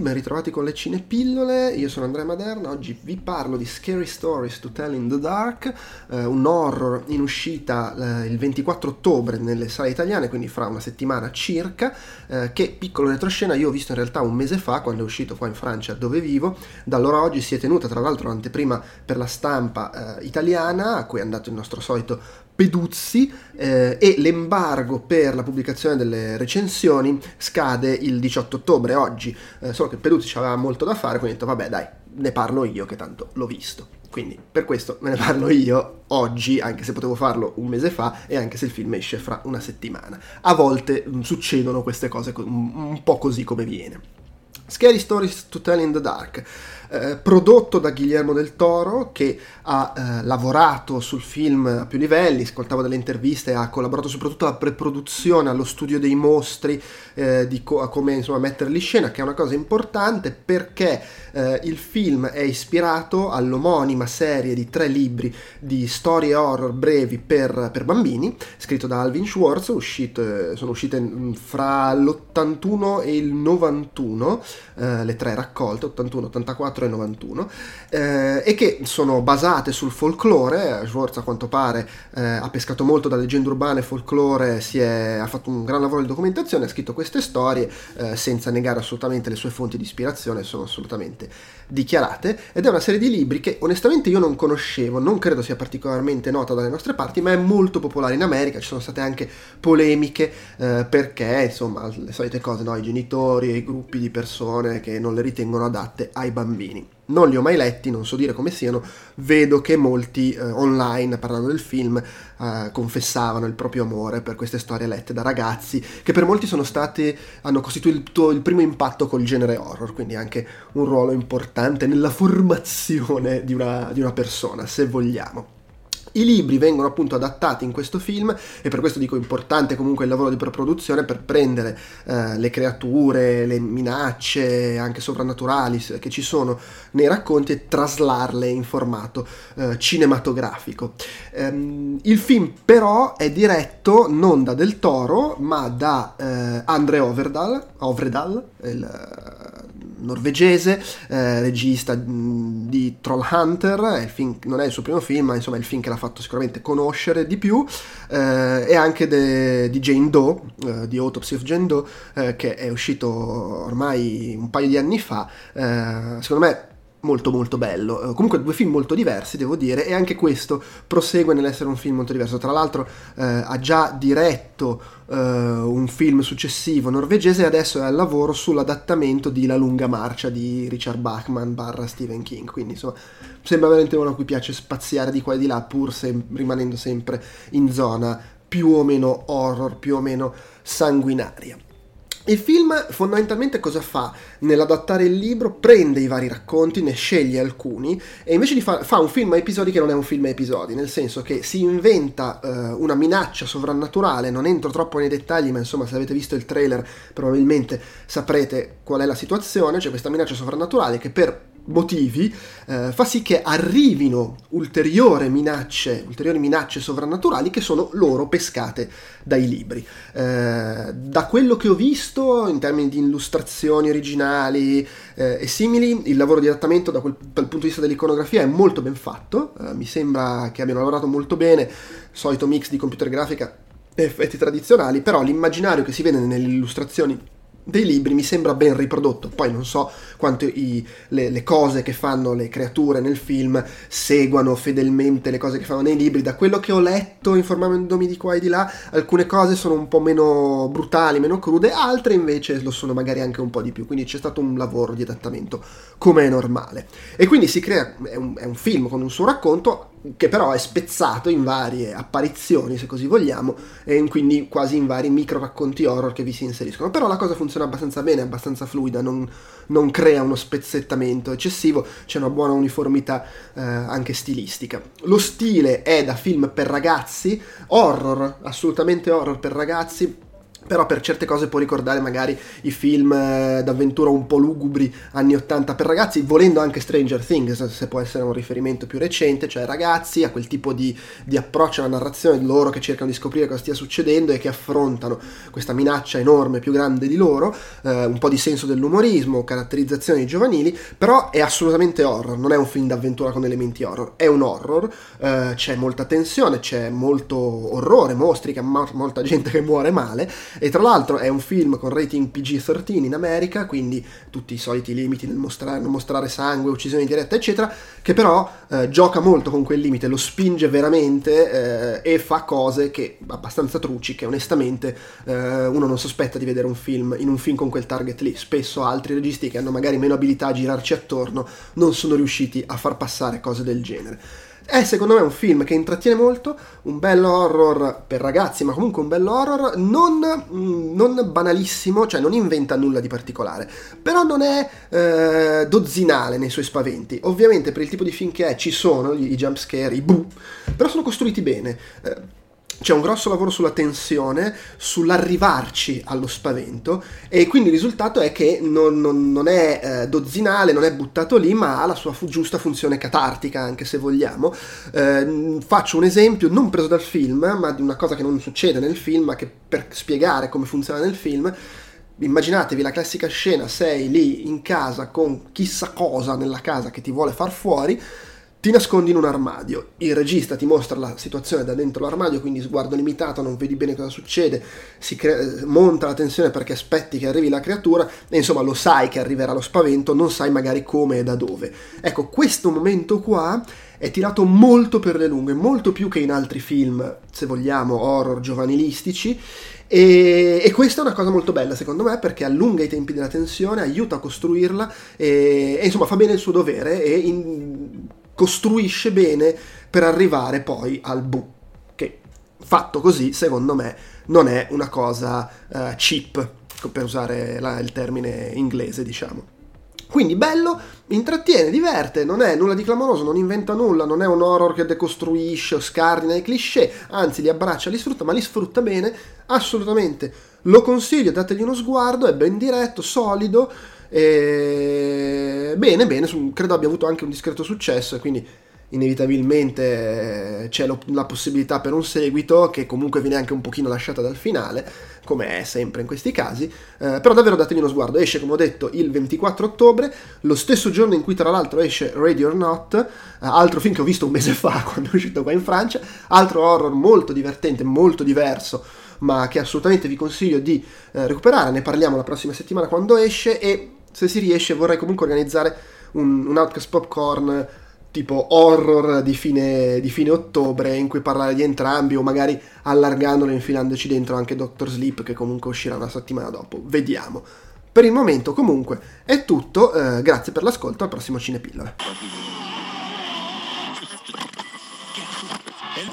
ben ritrovati con le cinepillole, io sono Andrea Maderna, oggi vi parlo di Scary Stories to Tell in the Dark, eh, un horror in uscita eh, il 24 ottobre nelle sale italiane, quindi fra una settimana circa, eh, che piccolo retroscena io ho visto in realtà un mese fa quando è uscito qua in Francia dove vivo, da allora oggi si è tenuta tra l'altro l'anteprima per la stampa eh, italiana, a cui è andato il nostro solito Peduzzi eh, e l'embargo per la pubblicazione delle recensioni scade il 18 ottobre, oggi, eh, solo che Peduzzi aveva molto da fare, quindi ho detto vabbè dai, ne parlo io che tanto l'ho visto. Quindi per questo me ne parlo io oggi, anche se potevo farlo un mese fa e anche se il film esce fra una settimana. A volte mh, mm, succedono queste cose un, un po' così come viene. Scary Stories to Tell in the Dark eh, prodotto da Guillermo del Toro che ha eh, lavorato sul film a più livelli, ascoltavo delle interviste, ha collaborato soprattutto alla preproduzione, allo studio dei mostri, eh, di co- come insomma, metterli in scena, che è una cosa importante perché eh, il film è ispirato all'omonima serie di tre libri di storie horror brevi per, per bambini, scritto da Alvin Schwartz, uscito, sono uscite fra l'81 e il 91, eh, le tre raccolte, 81, 84 94 e 91, eh, e che sono basate sul folklore. Schwartz, a quanto pare, eh, ha pescato molto da leggende urbane folklore, è, ha fatto un gran lavoro di documentazione, ha scritto queste storie eh, senza negare assolutamente le sue fonti di ispirazione, sono assolutamente dichiarate. Ed è una serie di libri che onestamente io non conoscevo, non credo sia particolarmente nota dalle nostre parti, ma è molto popolare in America. Ci sono state anche polemiche eh, perché, insomma, le solite cose, no? i genitori e i gruppi di persone che non le ritengono adatte ai bambini bambini. Non li ho mai letti, non so dire come siano, vedo che molti eh, online, parlando del film, eh, confessavano il proprio amore per queste storie lette da ragazzi, che per molti sono stati, hanno costituito il primo impatto col genere horror, quindi anche un ruolo importante nella formazione di una, di una persona, se vogliamo. I libri vengono appunto adattati in questo film e per questo dico importante comunque il lavoro di preproduzione per prendere eh, le creature, le minacce anche sovrannaturali che ci sono nei racconti e traslarle in formato eh, cinematografico. Ehm, il film però è diretto non da Del Toro ma da eh, Andre Overdal, Ovredal, il norvegese, eh, regista mm, di Trollhunter, film, non è il suo primo film, ma insomma è il film che l'ha fatto sicuramente conoscere di più, eh, e anche de, di Jane Doe, eh, di Autopsy of Jane Doe, eh, che è uscito ormai un paio di anni fa, eh, secondo me molto molto bello. Uh, comunque due film molto diversi, devo dire, e anche questo prosegue nell'essere un film molto diverso. Tra l'altro uh, ha già diretto uh, un film successivo norvegese e adesso è al lavoro sull'adattamento di La lunga marcia di Richard Bachman barra Stephen King. Quindi insomma sembra veramente uno a cui piace spaziare di qua e di là pur se- rimanendo sempre in zona più o meno horror, più o meno sanguinaria. Il film fondamentalmente cosa fa? Nell'adattare il libro prende i vari racconti, ne sceglie alcuni e invece di fa, fa un film a episodi che non è un film a episodi, nel senso che si inventa uh, una minaccia sovrannaturale, non entro troppo nei dettagli, ma insomma se avete visto il trailer probabilmente saprete qual è la situazione, c'è questa minaccia sovrannaturale che per motivi eh, fa sì che arrivino ulteriori minacce, ulteriori minacce sovrannaturali che sono loro pescate dai libri. Eh, da quello che ho visto in termini di illustrazioni originali eh, e simili, il lavoro di adattamento da quel, dal punto di vista dell'iconografia è molto ben fatto, eh, mi sembra che abbiano lavorato molto bene, solito mix di computer grafica e effetti tradizionali, però l'immaginario che si vede nelle illustrazioni dei libri mi sembra ben riprodotto. Poi non so quanto i, le, le, cose che fanno le creature nel film seguano fedelmente le cose che fanno nei libri. Da quello che ho letto, informandomi di qua e di là, alcune cose sono un po' meno brutali, meno crude, altre invece lo sono magari anche un po' di più. Quindi c'è stato un lavoro di adattamento come è normale. E quindi si crea, è un, è un film con un suo racconto che però è spezzato in varie apparizioni, se così vogliamo, e quindi quasi in vari micro racconti horror che vi si inseriscono. Però la cosa funziona abbastanza bene, è abbastanza fluida, non, non crea uno spezzettamento eccessivo, c'è una buona uniformità eh, anche stilistica. Lo stile è da film per ragazzi, horror, assolutamente horror per ragazzi però per certe cose può ricordare magari i film eh, d'avventura un po' lugubri anni 80 per ragazzi, volendo anche Stranger Things, se può essere un riferimento più recente, cioè ragazzi a quel tipo di, di approccio alla narrazione, loro che cercano di scoprire cosa stia succedendo e che affrontano questa minaccia enorme, più grande di loro, eh, un po' di senso dell'umorismo, caratterizzazioni giovanili, però è assolutamente horror, non è un film d'avventura con elementi horror, è un horror, eh, c'è molta tensione, c'è molto orrore, mostri, che, molta gente che muore male, e tra l'altro è un film con rating PG-13 in America, quindi tutti i soliti limiti nel mostrare, non mostrare sangue, uccisioni dirette, eccetera, che però eh, gioca molto con quel limite, lo spinge veramente eh, e fa cose che abbastanza truci, che onestamente eh, uno non sospetta di vedere un film in un film con quel target lì. Spesso altri registi che hanno magari meno abilità a girarci attorno non sono riusciti a far passare cose del genere. È secondo me un film che intrattiene molto, un bel horror per ragazzi, ma comunque un bel horror non, mm, non banalissimo, cioè non inventa nulla di particolare, però non è eh, dozzinale nei suoi spaventi. Ovviamente per il tipo di film che è ci sono i, i jump scare, i boo, però sono costruiti bene. Eh, c'è un grosso lavoro sulla tensione, sull'arrivarci allo spavento e quindi il risultato è che non, non, non è eh, dozzinale, non è buttato lì, ma ha la sua fu- giusta funzione catartica, anche se vogliamo. Eh, faccio un esempio non preso dal film, ma di una cosa che non succede nel film, ma che per spiegare come funziona nel film immaginatevi la classica scena, sei lì in casa con chissà cosa nella casa che ti vuole far fuori, ti nascondi in un armadio, il regista ti mostra la situazione da dentro l'armadio, quindi sguardo limitato, non vedi bene cosa succede, si crea, monta la tensione perché aspetti che arrivi la creatura e insomma lo sai che arriverà lo spavento, non sai magari come e da dove. Ecco, questo momento qua è tirato molto per le lunghe, molto più che in altri film, se vogliamo, horror giovanilistici, e, e, questa è una cosa molto bella secondo me perché allunga i tempi della tensione, aiuta a costruirla e, e insomma fa bene il suo dovere e in, costruisce bene per arrivare poi al bu, che fatto così secondo me non è una cosa uh, cheap, per usare la, il termine inglese diciamo. Quindi bello, intrattiene, diverte, non è nulla di clamoroso, non inventa nulla, non è un horror che decostruisce o scardina i cliché, anzi li abbraccia, li sfrutta, ma li sfrutta bene, assolutamente. Lo consiglio, dategli uno sguardo, è ben diretto, solido, e... Bene, bene, credo abbia avuto anche un discreto successo quindi inevitabilmente eh, c'è la possibilità per un seguito che comunque viene anche un pochino lasciata dal finale, come è sempre in questi casi, eh, però davvero dategli uno sguardo, esce come ho detto il 24 ottobre, lo stesso giorno in cui tra l'altro esce Ready or Not, eh, altro film che ho visto un mese fa quando è uscito qua in Francia, altro horror molto divertente, molto diverso, ma che assolutamente vi consiglio di eh, recuperare, ne parliamo la prossima settimana quando esce e se si riesce vorrei comunque organizzare un, un Outcast Popcorn tipo horror di fine, di fine, ottobre in cui parlare di entrambi o magari allargandolo e infilandoci dentro anche Doctor Sleep che comunque uscirà una settimana dopo. Vediamo. Per il momento comunque è tutto, eh, grazie per l'ascolto, al prossimo Cinepillole.